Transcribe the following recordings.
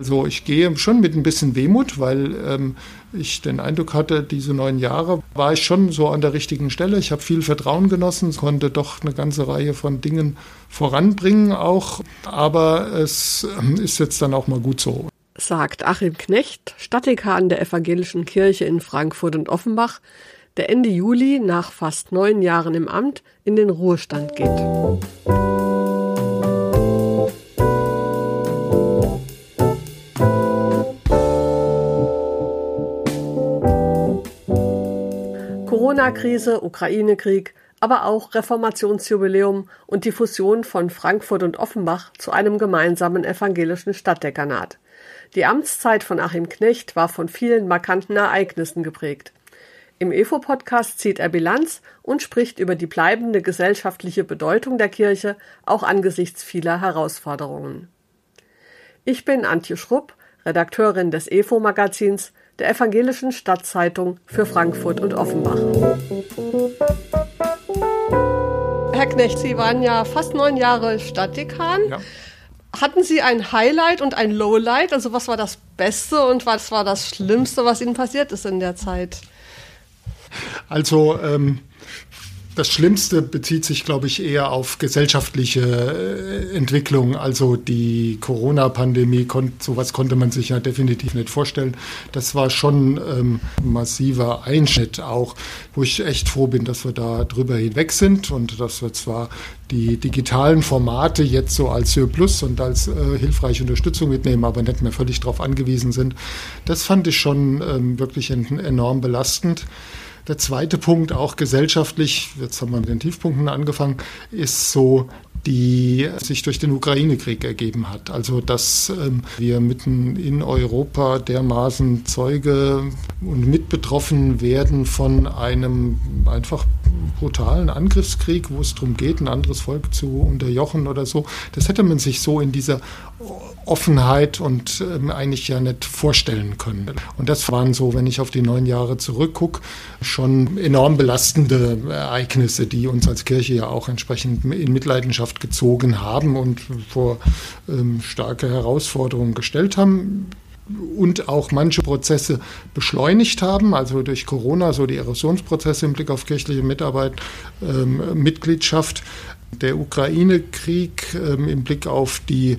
Also ich gehe schon mit ein bisschen Wehmut, weil ähm, ich den Eindruck hatte, diese neun Jahre war ich schon so an der richtigen Stelle. Ich habe viel Vertrauen genossen, konnte doch eine ganze Reihe von Dingen voranbringen auch. Aber es ähm, ist jetzt dann auch mal gut so. Sagt Achim Knecht, Stadtdekan der Evangelischen Kirche in Frankfurt und Offenbach, der Ende Juli nach fast neun Jahren im Amt in den Ruhestand geht. Corona-Krise, Ukraine-Krieg, aber auch Reformationsjubiläum und die Fusion von Frankfurt und Offenbach zu einem gemeinsamen evangelischen Stadtdekanat. Die Amtszeit von Achim Knecht war von vielen markanten Ereignissen geprägt. Im EFO-Podcast zieht er Bilanz und spricht über die bleibende gesellschaftliche Bedeutung der Kirche, auch angesichts vieler Herausforderungen. Ich bin Antje Schrupp, Redakteurin des EFO-Magazins der Evangelischen Stadtzeitung für Frankfurt und Offenbach. Herr Knecht, Sie waren ja fast neun Jahre Stadtdekan. Ja. Hatten Sie ein Highlight und ein Lowlight? Also was war das Beste und was war das Schlimmste, was Ihnen passiert ist in der Zeit? Also ähm, das Schlimmste bezieht sich, glaube ich, eher auf gesellschaftliche äh, Entwicklung. Also die Corona-Pandemie, sowas konnte man sich ja definitiv nicht vorstellen. Das war schon ähm, ein massiver Einschnitt auch, wo ich echt froh bin, dass wir da drüber hinweg sind und dass wir zwar die digitalen Formate jetzt so als Plus und als äh, hilfreiche Unterstützung mitnehmen, aber nicht mehr völlig darauf angewiesen sind. Das fand ich schon ähm, wirklich enorm belastend. Der zweite Punkt, auch gesellschaftlich, jetzt haben wir mit den Tiefpunkten angefangen, ist so die sich durch den Ukraine-Krieg ergeben hat. Also dass ähm, wir mitten in Europa dermaßen Zeuge und mitbetroffen werden von einem einfach brutalen Angriffskrieg, wo es darum geht, ein anderes Volk zu unterjochen oder so. Das hätte man sich so in dieser Offenheit und ähm, eigentlich ja nicht vorstellen können. Und das waren so, wenn ich auf die neun Jahre zurückgucke, schon enorm belastende Ereignisse, die uns als Kirche ja auch entsprechend in Mitleidenschaft gezogen haben und vor ähm, starke Herausforderungen gestellt haben und auch manche Prozesse beschleunigt haben, also durch Corona, so die Erosionsprozesse im Blick auf kirchliche Mitarbeit, ähm, Mitgliedschaft, der Ukraine-Krieg ähm, im Blick auf die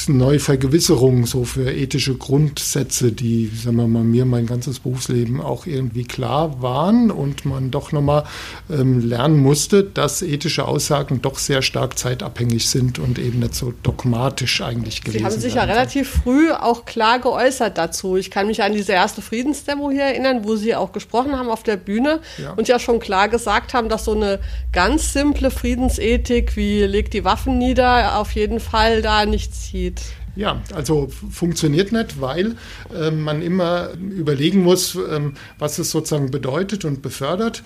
Neuvergewisserung so für ethische Grundsätze, die, sagen wir mal, mir mein ganzes Berufsleben auch irgendwie klar waren und man doch nochmal ähm, lernen musste, dass ethische Aussagen doch sehr stark zeitabhängig sind und eben nicht so dogmatisch eigentlich gewesen Sie haben sich ja relativ früh auch klar geäußert dazu. Ich kann mich an diese erste Friedensdemo hier erinnern, wo Sie auch gesprochen haben auf der Bühne ja. und ja schon klar gesagt haben, dass so eine ganz simple Friedensethik wie legt die Waffen nieder auf jeden Fall da nicht zieht. Ja, also funktioniert nicht, weil äh, man immer überlegen muss, ähm, was es sozusagen bedeutet und befördert.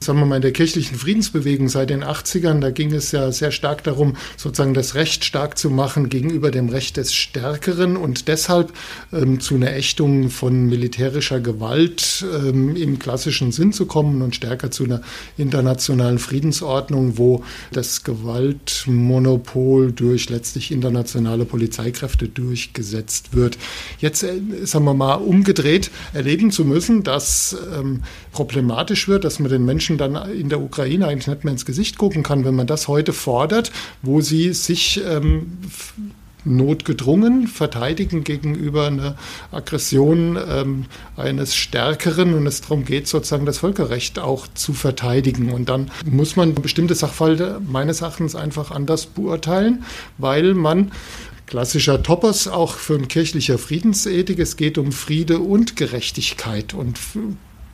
Sagen wir mal, in der kirchlichen Friedensbewegung seit den 80ern, da ging es ja sehr stark darum, sozusagen das Recht stark zu machen gegenüber dem Recht des Stärkeren und deshalb ähm, zu einer Ächtung von militärischer Gewalt ähm, im klassischen Sinn zu kommen und stärker zu einer internationalen Friedensordnung, wo das Gewaltmonopol durch letztlich internationale Polizei Kräfte durchgesetzt wird. Jetzt, äh, sagen wir mal, umgedreht erleben zu müssen, dass ähm, problematisch wird, dass man den Menschen dann in der Ukraine eigentlich nicht mehr ins Gesicht gucken kann, wenn man das heute fordert, wo sie sich ähm, notgedrungen verteidigen gegenüber einer Aggression ähm, eines Stärkeren und es darum geht, sozusagen das Völkerrecht auch zu verteidigen. Und dann muss man bestimmte Sachverhalte meines Erachtens einfach anders beurteilen, weil man klassischer Topos auch von kirchlicher Friedensethik. Es geht um Friede und Gerechtigkeit. Und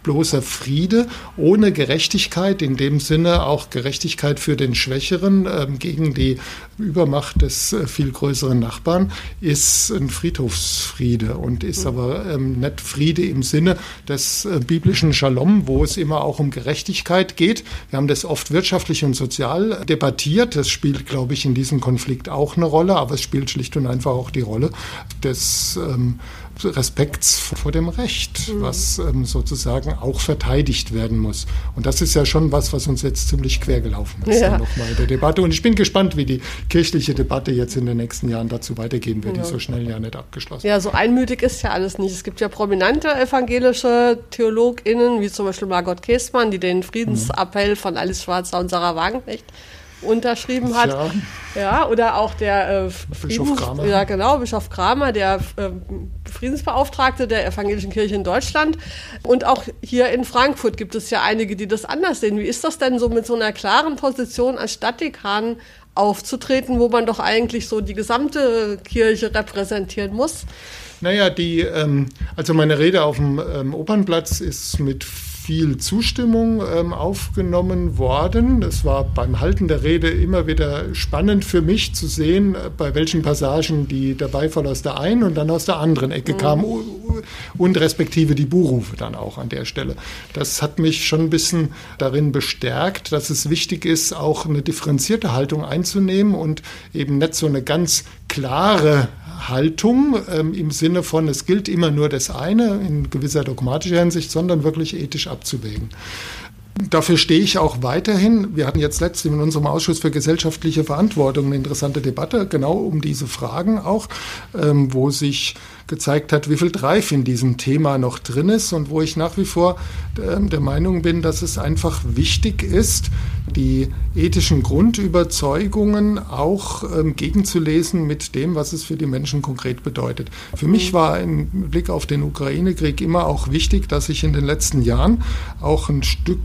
bloßer Friede ohne Gerechtigkeit, in dem Sinne auch Gerechtigkeit für den Schwächeren äh, gegen die Übermacht des äh, viel größeren Nachbarn, ist ein Friedhofsfriede und ist mhm. aber ähm, nicht Friede im Sinne des äh, biblischen Shalom, wo es immer auch um Gerechtigkeit geht. Wir haben das oft wirtschaftlich und sozial debattiert. Das spielt, glaube ich, in diesem Konflikt auch eine Rolle, aber es spielt schlicht und einfach auch die Rolle des ähm, Respekts vor dem Recht, mhm. was ähm, sozusagen auch verteidigt werden muss. Und das ist ja schon was, was uns jetzt ziemlich quer gelaufen ist ja. nochmal in der Debatte. Und ich bin gespannt, wie die kirchliche Debatte jetzt in den nächsten Jahren dazu weitergehen wird. Ja. Die so schnell ja nicht abgeschlossen. Ja, so einmütig ist ja alles nicht. Es gibt ja prominente evangelische TheologInnen, wie zum Beispiel Margot Käßmann, die den Friedensappell von Alice Schwarzer und Sarah Wagenknecht unterschrieben hat. Ja. ja, oder auch der äh, Bischof Kramer. Ja, genau, Bischof Kramer, der äh, Friedensbeauftragte der evangelischen Kirche in Deutschland. Und auch hier in Frankfurt gibt es ja einige, die das anders sehen. Wie ist das denn so mit so einer klaren Position als Stadtdekan aufzutreten, wo man doch eigentlich so die gesamte Kirche repräsentieren muss? Naja, die, ähm, also meine Rede auf dem ähm, Opernplatz ist mit viel Zustimmung ähm, aufgenommen worden. Es war beim Halten der Rede immer wieder spannend für mich zu sehen, äh, bei welchen Passagen die der Beifall aus der einen und dann aus der anderen Ecke mhm. kam und respektive die Buhrufe dann auch an der Stelle. Das hat mich schon ein bisschen darin bestärkt, dass es wichtig ist, auch eine differenzierte Haltung einzunehmen und eben nicht so eine ganz klare Haltung ähm, im Sinne von, es gilt immer nur das eine in gewisser dogmatischer Hinsicht, sondern wirklich ethisch abzuwägen. Dafür stehe ich auch weiterhin. Wir hatten jetzt letztens in unserem Ausschuss für gesellschaftliche Verantwortung eine interessante Debatte, genau um diese Fragen auch, ähm, wo sich gezeigt hat, wie viel Dreif in diesem Thema noch drin ist und wo ich nach wie vor äh, der Meinung bin, dass es einfach wichtig ist, die ethischen Grundüberzeugungen auch ähm, gegenzulesen mit dem, was es für die Menschen konkret bedeutet. Für mich war im Blick auf den Ukraine-Krieg immer auch wichtig, dass ich in den letzten Jahren auch ein Stück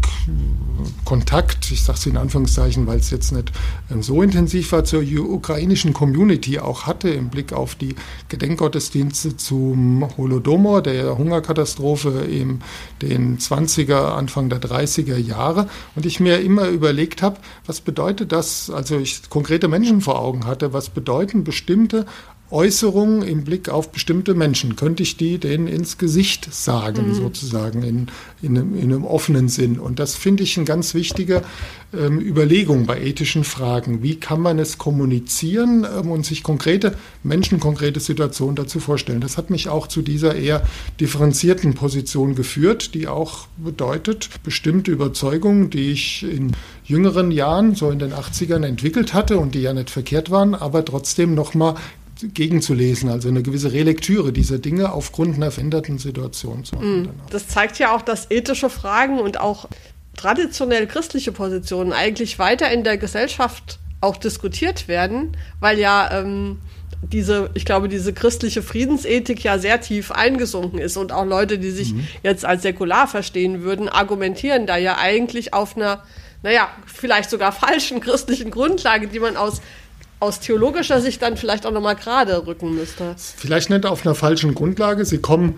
Kontakt, ich sage es in Anführungszeichen, weil es jetzt nicht ähm, so intensiv war, zur ukrainischen Community auch hatte im Blick auf die Gedenkgottesdienste zum Holodomor, der Hungerkatastrophe in den 20er, Anfang der 30er Jahre. Und ich mir immer überlegt habe, was bedeutet das, also ich konkrete Menschen vor Augen hatte, was bedeuten bestimmte Äußerungen im Blick auf bestimmte Menschen. Könnte ich die denen ins Gesicht sagen, mhm. sozusagen, in, in, einem, in, einem, offenen Sinn? Und das finde ich eine ganz wichtige ähm, Überlegung bei ethischen Fragen. Wie kann man es kommunizieren ähm, und sich konkrete Menschen, konkrete Situationen dazu vorstellen? Das hat mich auch zu dieser eher differenzierten Position geführt, die auch bedeutet, bestimmte Überzeugungen, die ich in jüngeren Jahren, so in den 80ern entwickelt hatte und die ja nicht verkehrt waren, aber trotzdem nochmal gegenzulesen, also eine gewisse Relektüre dieser Dinge aufgrund einer veränderten Situation zu machen. Mm. Das zeigt ja auch, dass ethische Fragen und auch traditionell christliche Positionen eigentlich weiter in der Gesellschaft auch diskutiert werden, weil ja ähm, diese, ich glaube, diese christliche Friedensethik ja sehr tief eingesunken ist und auch Leute, die sich mhm. jetzt als säkular verstehen würden, argumentieren da ja eigentlich auf einer, naja, vielleicht sogar falschen christlichen Grundlage, die man aus aus theologischer Sicht dann vielleicht auch nochmal gerade rücken müsste. Vielleicht nicht auf einer falschen Grundlage. Sie kommen,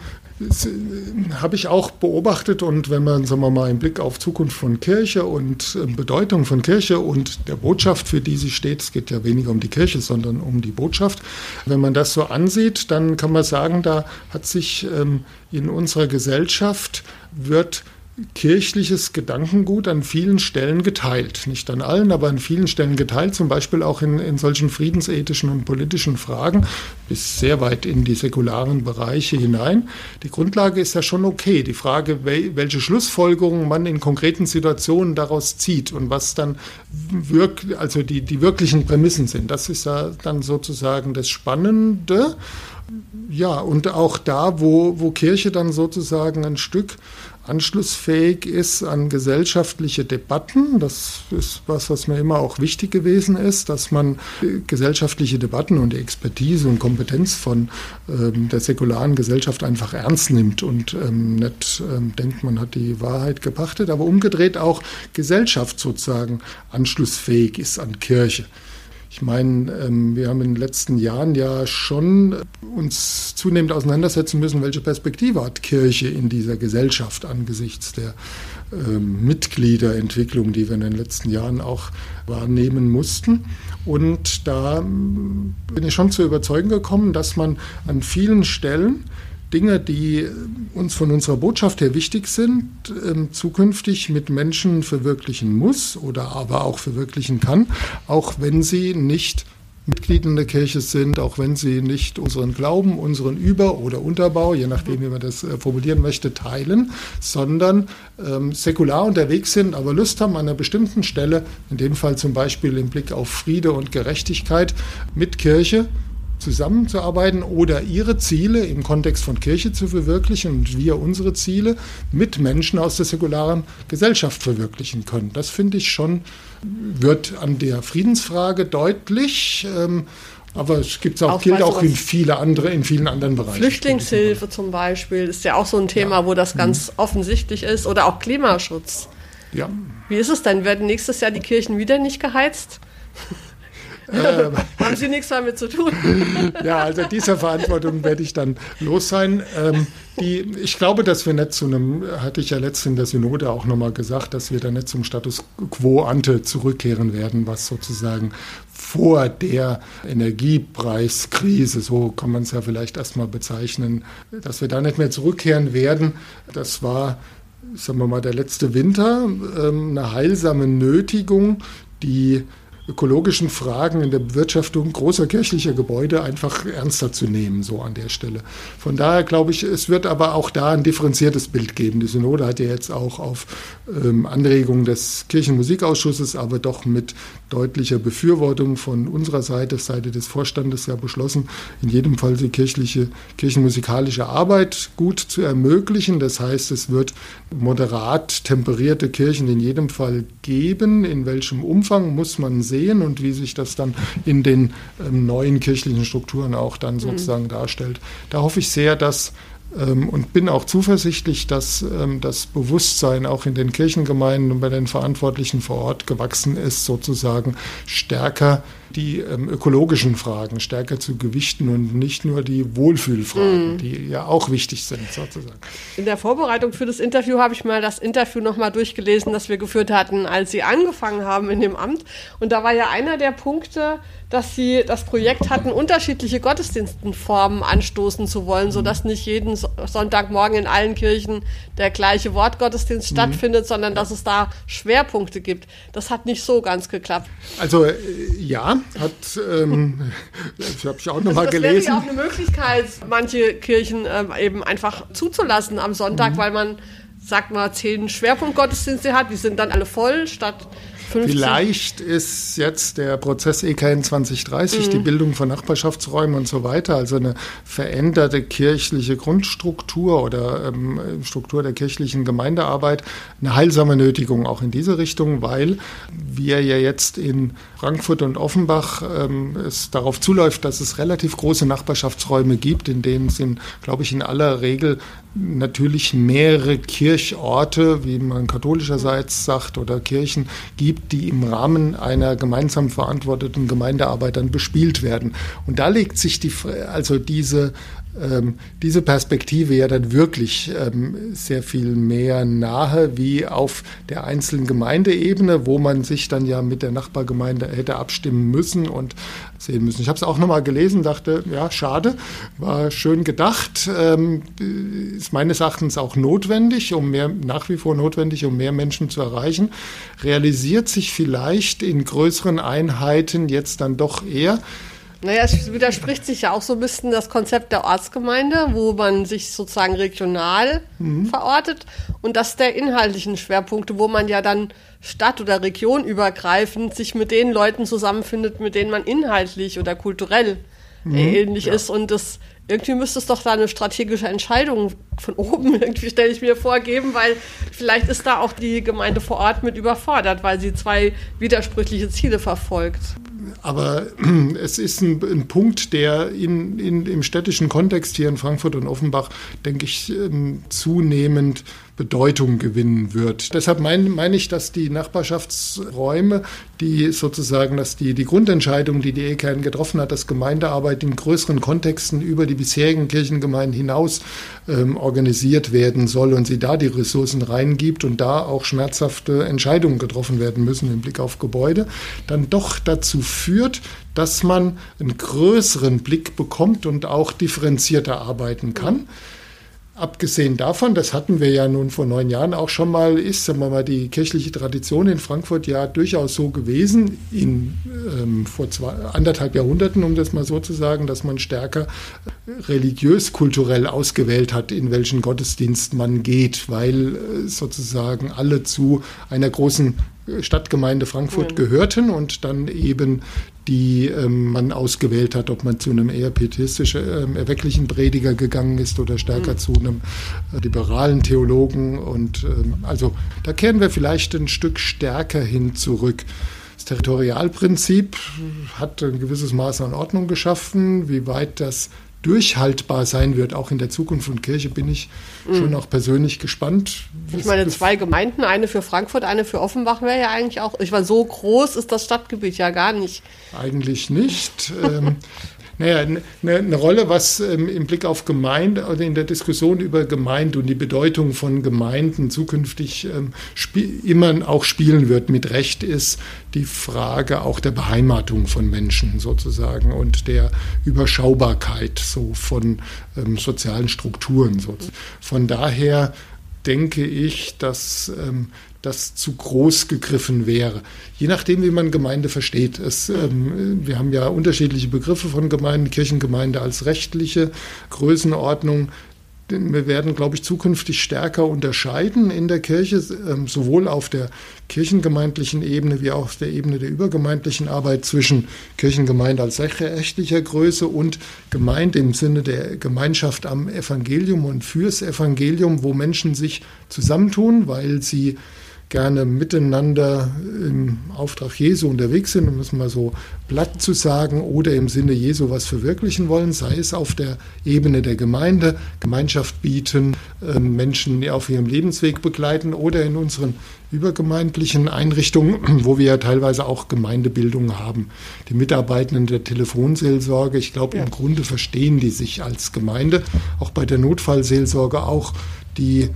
habe ich auch beobachtet und wenn man, sagen wir mal, einen Blick auf Zukunft von Kirche und ähm, Bedeutung von Kirche und der Botschaft, für die sie steht, es geht ja weniger um die Kirche, sondern um die Botschaft. Wenn man das so ansieht, dann kann man sagen, da hat sich ähm, in unserer Gesellschaft wird kirchliches Gedankengut an vielen Stellen geteilt. Nicht an allen, aber an vielen Stellen geteilt, zum Beispiel auch in, in solchen friedensethischen und politischen Fragen bis sehr weit in die säkularen Bereiche hinein. Die Grundlage ist ja schon okay. Die Frage, welche Schlussfolgerungen man in konkreten Situationen daraus zieht und was dann wirk also die, die wirklichen Prämissen sind, das ist ja dann sozusagen das Spannende. Ja, und auch da, wo, wo Kirche dann sozusagen ein Stück anschlussfähig ist an gesellschaftliche Debatten. Das ist was, was mir immer auch wichtig gewesen ist, dass man gesellschaftliche Debatten und die Expertise und Kompetenz von ähm, der säkularen Gesellschaft einfach ernst nimmt und ähm, nicht ähm, denkt, man hat die Wahrheit gepachtet, aber umgedreht auch Gesellschaft sozusagen anschlussfähig ist an Kirche. Ich meine, ähm, wir haben in den letzten Jahren ja schon uns zunehmend auseinandersetzen müssen, welche Perspektive hat Kirche in dieser Gesellschaft angesichts der ähm, Mitgliederentwicklung, die wir in den letzten Jahren auch wahrnehmen mussten. Und da ähm, bin ich schon zu überzeugen gekommen, dass man an vielen Stellen Dinge, die uns von unserer Botschaft her wichtig sind, ähm, zukünftig mit Menschen verwirklichen muss oder aber auch verwirklichen kann, auch wenn sie nicht Mitglied in der Kirche sind, auch wenn sie nicht unseren Glauben, unseren Über- oder Unterbau, je nachdem, wie man das äh, formulieren möchte, teilen, sondern ähm, säkular unterwegs sind, aber Lust haben an einer bestimmten Stelle, in dem Fall zum Beispiel im Blick auf Friede und Gerechtigkeit, mit Kirche zusammenzuarbeiten oder ihre Ziele im Kontext von Kirche zu verwirklichen und wir unsere Ziele mit Menschen aus der säkularen Gesellschaft verwirklichen können. Das finde ich schon, wird an der Friedensfrage deutlich. Ähm, aber es gibt auch, auch gilt auch in viele andere, in vielen anderen Bereichen. Flüchtlingshilfe zum Beispiel ist ja auch so ein Thema, ja. wo das ganz mhm. offensichtlich ist. Oder auch Klimaschutz. Ja. Wie ist es denn? Werden nächstes Jahr die Kirchen wieder nicht geheizt? Haben Sie nichts damit zu tun? ja, also dieser Verantwortung werde ich dann los sein. Ähm, die, ich glaube, dass wir nicht zu einem, hatte ich ja letztens in der Synode auch nochmal gesagt, dass wir da nicht zum Status quo ante zurückkehren werden, was sozusagen vor der Energiepreiskrise, so kann man es ja vielleicht erstmal bezeichnen, dass wir da nicht mehr zurückkehren werden. Das war, sagen wir mal, der letzte Winter, ähm, eine heilsame Nötigung, die ökologischen Fragen in der Bewirtschaftung großer kirchlicher Gebäude einfach ernster zu nehmen, so an der Stelle. Von daher glaube ich, es wird aber auch da ein differenziertes Bild geben. Die Synode hat ja jetzt auch auf ähm, Anregung des Kirchenmusikausschusses, aber doch mit deutlicher Befürwortung von unserer Seite, Seite des Vorstandes ja beschlossen, in jedem Fall die kirchliche, kirchenmusikalische Arbeit gut zu ermöglichen. Das heißt, es wird moderat temperierte Kirchen in jedem Fall geben. In welchem Umfang muss man sehen und wie sich das dann in den ähm, neuen kirchlichen Strukturen auch dann mhm. sozusagen mhm. darstellt. Da hoffe ich sehr, dass ähm, und bin auch zuversichtlich, dass ähm, das Bewusstsein auch in den Kirchengemeinden und bei den Verantwortlichen vor Ort gewachsen ist, sozusagen stärker die ähm, ökologischen Fragen stärker zu gewichten und nicht nur die Wohlfühlfragen, mm. die ja auch wichtig sind sozusagen. In der Vorbereitung für das Interview habe ich mal das Interview nochmal durchgelesen, das wir geführt hatten, als Sie angefangen haben in dem Amt. Und da war ja einer der Punkte, dass Sie das Projekt hatten, unterschiedliche Gottesdienstenformen anstoßen zu wollen, sodass nicht jeden Sonntagmorgen in allen Kirchen der gleiche Wortgottesdienst mhm. stattfindet, sondern dass es da Schwerpunkte gibt. Das hat nicht so ganz geklappt. Also äh, ja, hat, ähm, das habe ich auch nochmal also gelesen. Das wäre ja auch eine Möglichkeit, manche Kirchen ähm, eben einfach zuzulassen am Sonntag, mhm. weil man, sagt mal, zehn Schwerpunktgottesdienste hat, die sind dann alle voll, statt 15. Vielleicht ist jetzt der Prozess EKN 2030, mhm. die Bildung von Nachbarschaftsräumen und so weiter, also eine veränderte kirchliche Grundstruktur oder ähm, Struktur der kirchlichen Gemeindearbeit, eine heilsame Nötigung auch in diese Richtung, weil wir ja jetzt in Frankfurt und Offenbach ähm, es darauf zuläuft, dass es relativ große Nachbarschaftsräume gibt, in denen sind, glaube ich, in aller Regel natürlich mehrere Kirchorte, wie man katholischerseits sagt, oder Kirchen gibt, die im Rahmen einer gemeinsam verantworteten Gemeindearbeit dann bespielt werden. Und da legt sich die, also diese ähm, diese Perspektive ja dann wirklich ähm, sehr viel mehr nahe wie auf der einzelnen Gemeindeebene, wo man sich dann ja mit der Nachbargemeinde hätte abstimmen müssen und sehen müssen. Ich habe es auch nochmal gelesen, dachte, ja, schade, war schön gedacht, ähm, ist meines Erachtens auch notwendig, um mehr, nach wie vor notwendig, um mehr Menschen zu erreichen, realisiert sich vielleicht in größeren Einheiten jetzt dann doch eher. Naja, es widerspricht sich ja auch so ein bisschen das Konzept der Ortsgemeinde, wo man sich sozusagen regional mhm. verortet und das der inhaltlichen Schwerpunkte, wo man ja dann stadt- oder regionübergreifend sich mit den Leuten zusammenfindet, mit denen man inhaltlich oder kulturell mhm. ähnlich ja. ist und das irgendwie müsste es doch da eine strategische Entscheidung von oben, irgendwie stelle ich mir vor, geben, weil vielleicht ist da auch die Gemeinde vor Ort mit überfordert, weil sie zwei widersprüchliche Ziele verfolgt. Aber es ist ein, ein Punkt, der in, in, im städtischen Kontext hier in Frankfurt und Offenbach, denke ich, ähm, zunehmend Bedeutung gewinnen wird. Deshalb meine mein ich, dass die Nachbarschaftsräume, die sozusagen, dass die, die Grundentscheidung, die die EKN getroffen hat, dass Gemeindearbeit in größeren Kontexten über die bisherigen Kirchengemeinden hinaus ähm, organisiert werden soll und sie da die Ressourcen reingibt und da auch schmerzhafte Entscheidungen getroffen werden müssen im Blick auf Gebäude, dann doch dazu führt, dass man einen größeren Blick bekommt und auch differenzierter arbeiten kann. Abgesehen davon, das hatten wir ja nun vor neun Jahren auch schon mal, ist, sagen wir mal, die kirchliche Tradition in Frankfurt ja durchaus so gewesen, in, ähm, vor zwei, anderthalb Jahrhunderten, um das mal so zu sagen, dass man stärker religiös-kulturell ausgewählt hat, in welchen Gottesdienst man geht, weil äh, sozusagen alle zu einer großen Stadtgemeinde Frankfurt ja. gehörten und dann eben die ähm, man ausgewählt hat, ob man zu einem eher pietistischen, äh, erwecklichen Prediger gegangen ist oder stärker mhm. zu einem äh, liberalen Theologen. Und ähm, also da kehren wir vielleicht ein Stück stärker hin zurück. Das Territorialprinzip hat ein gewisses Maß an Ordnung geschaffen. Wie weit das durchhaltbar sein wird, auch in der Zukunft von Kirche, bin ich mhm. schon auch persönlich gespannt. Ich meine, zwei Gemeinden, eine für Frankfurt, eine für Offenbach wäre ja eigentlich auch, ich meine, so groß ist das Stadtgebiet ja gar nicht. Eigentlich nicht. ähm, naja, eine, eine Rolle, was ähm, im Blick auf Gemeinde oder in der Diskussion über Gemeinde und die Bedeutung von Gemeinden zukünftig ähm, immer auch spielen wird mit Recht, ist die Frage auch der Beheimatung von Menschen sozusagen und der Überschaubarkeit so von ähm, sozialen Strukturen. So. Von daher denke ich, dass ähm, das zu groß gegriffen wäre. Je nachdem, wie man Gemeinde versteht. Es, ähm, wir haben ja unterschiedliche Begriffe von Gemeinden, Kirchengemeinde als rechtliche Größenordnung. Wir werden, glaube ich, zukünftig stärker unterscheiden in der Kirche, ähm, sowohl auf der kirchengemeindlichen Ebene wie auch auf der Ebene der übergemeindlichen Arbeit zwischen Kirchengemeinde als rechtlicher Größe und Gemeinde im Sinne der Gemeinschaft am Evangelium und fürs Evangelium, wo Menschen sich zusammentun, weil sie gerne miteinander im Auftrag Jesu unterwegs sind, um es mal so platt zu sagen, oder im Sinne Jesu was verwirklichen wollen, sei es auf der Ebene der Gemeinde, Gemeinschaft bieten, ähm, Menschen auf ihrem Lebensweg begleiten oder in unseren übergemeindlichen Einrichtungen, wo wir ja teilweise auch Gemeindebildung haben. Die Mitarbeitenden der Telefonseelsorge, ich glaube, ja. im Grunde verstehen die sich als Gemeinde, auch bei der Notfallseelsorge auch die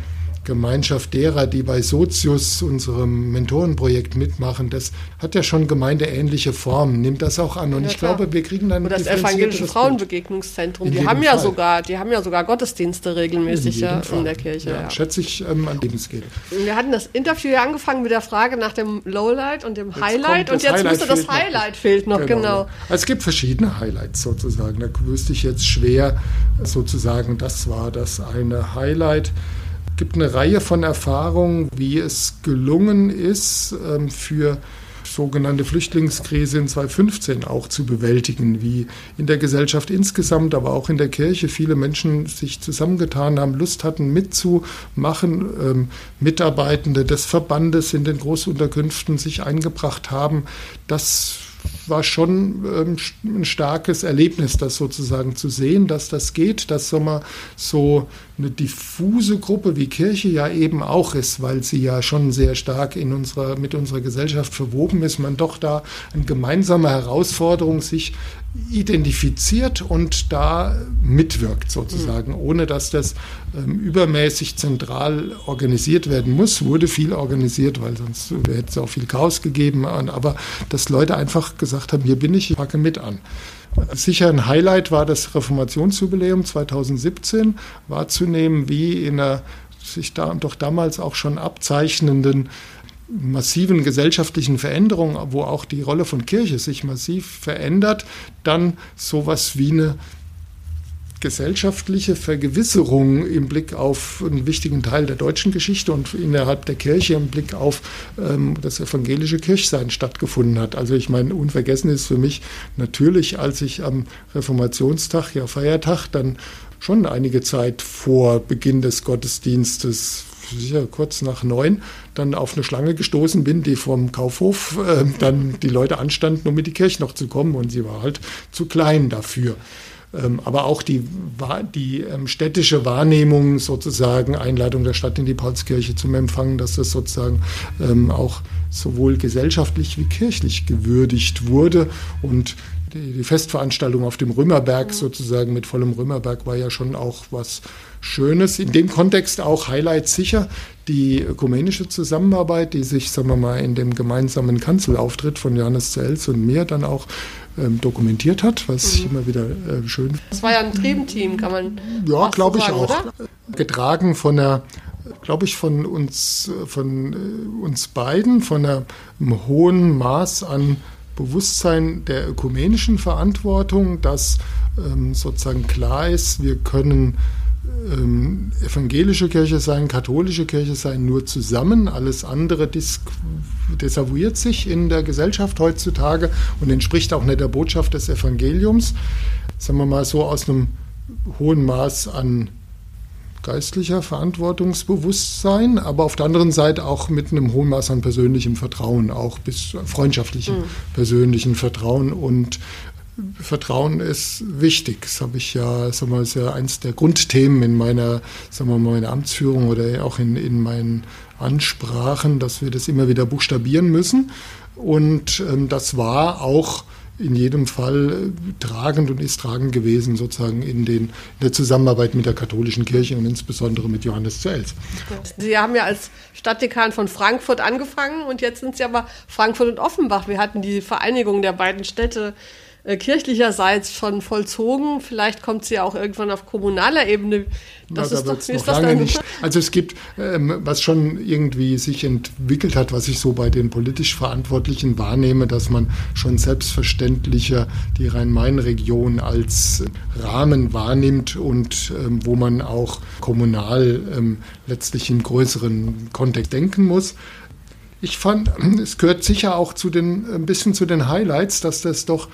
Gemeinschaft derer, die bei Sozius, unserem Mentorenprojekt, mitmachen, das hat ja schon gemeindeähnliche Formen, nimmt das auch an. Und ja, ich klar. glaube, wir kriegen dann. Oder das evangelische Frauenbegegnungszentrum, die haben ja Fall. sogar, die haben ja sogar Gottesdienste regelmäßig in, ja, in der Kirche. Ja, ja. Schätze ich ähm, an dem es geht. Wir hatten das Interview ja angefangen mit der Frage nach dem Lowlight und dem jetzt Highlight und jetzt Highlight müsste das Highlight noch. fehlt noch, genau. genau. Es gibt verschiedene Highlights sozusagen. Da wüsste ich jetzt schwer sozusagen, das war das eine Highlight gibt eine Reihe von Erfahrungen, wie es gelungen ist, ähm, für sogenannte Flüchtlingskrise in 2015 auch zu bewältigen, wie in der Gesellschaft insgesamt, aber auch in der Kirche viele Menschen sich zusammengetan haben, Lust hatten mitzumachen, ähm, Mitarbeitende des Verbandes in den Großunterkünften sich eingebracht haben. Das war schon ähm, ein starkes Erlebnis, das sozusagen zu sehen, dass das geht, dass so, mal so eine diffuse Gruppe wie Kirche ja eben auch ist, weil sie ja schon sehr stark in unserer, mit unserer Gesellschaft verwoben ist, man doch da eine gemeinsame Herausforderung sich identifiziert und da mitwirkt sozusagen, mhm. ohne dass das ähm, übermäßig zentral organisiert werden muss. Wurde viel organisiert, weil sonst hätte es auch viel Chaos gegeben, aber dass Leute einfach gesagt haben, hier bin ich, ich packe mit an. Sicher ein Highlight war das Reformationsjubiläum 2017, wahrzunehmen, wie in einer sich da doch damals auch schon abzeichnenden massiven gesellschaftlichen Veränderungen, wo auch die Rolle von Kirche sich massiv verändert, dann sowas wie eine gesellschaftliche Vergewisserung im Blick auf einen wichtigen Teil der deutschen Geschichte und innerhalb der Kirche im Blick auf ähm, das evangelische Kirchsein stattgefunden hat. Also ich meine, unvergessen ist für mich natürlich, als ich am Reformationstag, ja Feiertag, dann schon einige Zeit vor Beginn des Gottesdienstes sicher kurz nach neun dann auf eine Schlange gestoßen bin, die vom Kaufhof äh, dann die Leute anstanden, um in die Kirche noch zu kommen und sie war halt zu klein dafür. Ähm, aber auch die, die ähm, städtische Wahrnehmung sozusagen, Einladung der Stadt in die Paulskirche zum Empfang, dass das sozusagen ähm, auch sowohl gesellschaftlich wie kirchlich gewürdigt wurde. Und die, die Festveranstaltung auf dem Römerberg sozusagen mit vollem Römerberg war ja schon auch was Schönes. In dem Kontext auch Highlight sicher die ökumenische Zusammenarbeit, die sich, sagen wir mal, in dem gemeinsamen Kanzelauftritt von Johannes Zels und mir dann auch ähm, dokumentiert hat, was mhm. ich immer wieder äh, schön. Das war ja ein Triebteam, kann man. Ja, glaube ich auch. Oder? Getragen von der glaube ich, von uns, von äh, uns beiden, von einem hohen Maß an Bewusstsein der ökumenischen Verantwortung, dass ähm, sozusagen klar ist, wir können ähm, evangelische Kirche sein, katholische Kirche sein, nur zusammen. Alles andere desavouiert sich in der Gesellschaft heutzutage und entspricht auch nicht der Botschaft des Evangeliums. Sagen wir mal so aus einem hohen Maß an geistlicher Verantwortungsbewusstsein, aber auf der anderen Seite auch mit einem hohen Maß an persönlichem Vertrauen, auch bis freundschaftlichem mhm. persönlichen Vertrauen. Und Vertrauen ist wichtig. Das habe ich ja, sagen wir, ist ja eins der Grundthemen in meiner, sagen wir mal, meiner Amtsführung oder auch in, in meinen Ansprachen, dass wir das immer wieder buchstabieren müssen. Und ähm, das war auch in jedem Fall äh, tragend und ist tragend gewesen, sozusagen in, den, in der Zusammenarbeit mit der katholischen Kirche und insbesondere mit Johannes zu. Sie haben ja als Stadtdekan von Frankfurt angefangen und jetzt sind Sie aber Frankfurt und Offenbach. Wir hatten die Vereinigung der beiden Städte äh, kirchlicherseits schon vollzogen. Vielleicht kommt sie ja auch irgendwann auf kommunaler Ebene. Das Na, ist da doch, das lange nicht. Also es gibt, ähm, was schon irgendwie sich entwickelt hat, was ich so bei den politisch Verantwortlichen wahrnehme, dass man schon selbstverständlicher die Rhein-Main-Region als Rahmen wahrnimmt und ähm, wo man auch kommunal ähm, letztlich im größeren Kontext denken muss. Ich fand, es gehört sicher auch zu den, ein bisschen zu den Highlights, dass das doch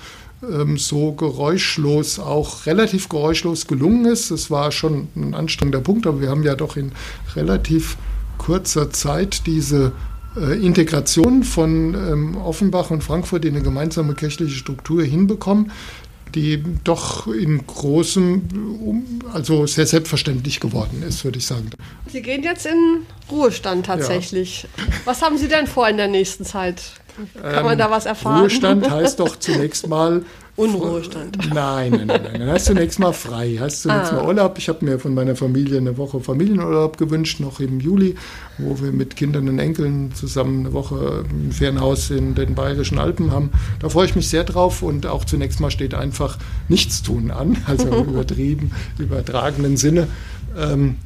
so geräuschlos, auch relativ geräuschlos gelungen ist. Es war schon ein anstrengender Punkt, aber wir haben ja doch in relativ kurzer Zeit diese äh, Integration von ähm, Offenbach und Frankfurt in eine gemeinsame kirchliche Struktur hinbekommen, die doch in großem, also sehr selbstverständlich geworden ist, würde ich sagen. Sie gehen jetzt in Ruhestand tatsächlich. Ja. Was haben Sie denn vor in der nächsten Zeit? Kann man da was erfahren? Ruhestand heißt doch zunächst mal. Unruhestand. Nein, nein, nein, nein. Dann heißt zunächst mal frei. Heißt zunächst ah. mal Urlaub. Ich habe mir von meiner Familie eine Woche Familienurlaub gewünscht, noch im Juli, wo wir mit Kindern und Enkeln zusammen eine Woche im Ferienhaus in den Bayerischen Alpen haben. Da freue ich mich sehr drauf und auch zunächst mal steht einfach Nichtstun an, also im übertrieben, übertragenen Sinne. Ähm,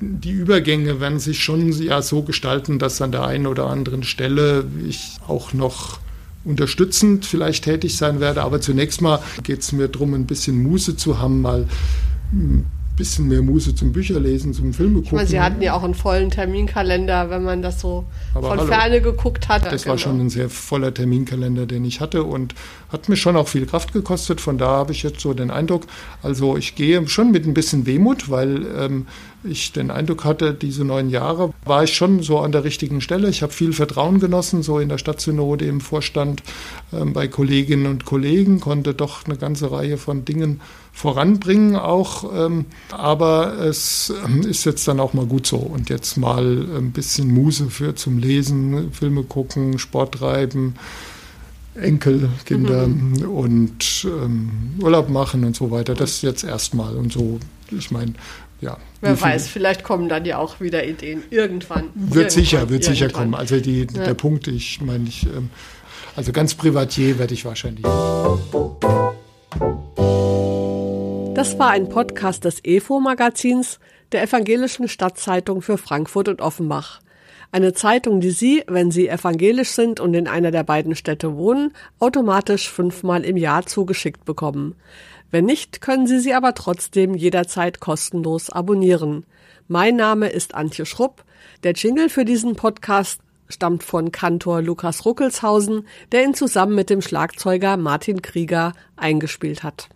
die Übergänge werden sich schon ja so gestalten, dass an der einen oder anderen Stelle ich auch noch unterstützend vielleicht tätig sein werde. Aber zunächst mal geht es mir darum, ein bisschen Muße zu haben, mal bisschen mehr Muße zum Bücherlesen, zum Filme gucken. Meine, Sie hatten ja auch einen vollen Terminkalender, wenn man das so Aber von hallo, Ferne geguckt hat. Das genau. war schon ein sehr voller Terminkalender, den ich hatte und hat mir schon auch viel Kraft gekostet. Von da habe ich jetzt so den Eindruck, also ich gehe schon mit ein bisschen Wehmut, weil ähm, ich den Eindruck hatte, diese neun Jahre war ich schon so an der richtigen Stelle. Ich habe viel Vertrauen genossen, so in der Stadtsynode, im Vorstand, ähm, bei Kolleginnen und Kollegen, konnte doch eine ganze Reihe von Dingen voranbringen auch. Ähm, aber es ähm, ist jetzt dann auch mal gut so. Und jetzt mal ein bisschen Muse für zum Lesen, Filme gucken, Sport treiben. Enkelkinder mhm. und ähm, Urlaub machen und so weiter. Das jetzt erstmal und so. Ich meine, ja. Wer weiß, vielleicht kommen dann ja auch wieder Ideen irgendwann. Wird irgendwann, sicher, wird irgendwann. sicher kommen. Also die, ja. der Punkt, ich meine, ich, ähm, also ganz Privatier werde ich wahrscheinlich. Das war ein Podcast des EFO-Magazins der Evangelischen Stadtzeitung für Frankfurt und Offenbach. Eine Zeitung, die Sie, wenn Sie evangelisch sind und in einer der beiden Städte wohnen, automatisch fünfmal im Jahr zugeschickt bekommen. Wenn nicht, können Sie sie aber trotzdem jederzeit kostenlos abonnieren. Mein Name ist Antje Schrupp. Der Jingle für diesen Podcast stammt von Kantor Lukas Ruckelshausen, der ihn zusammen mit dem Schlagzeuger Martin Krieger eingespielt hat.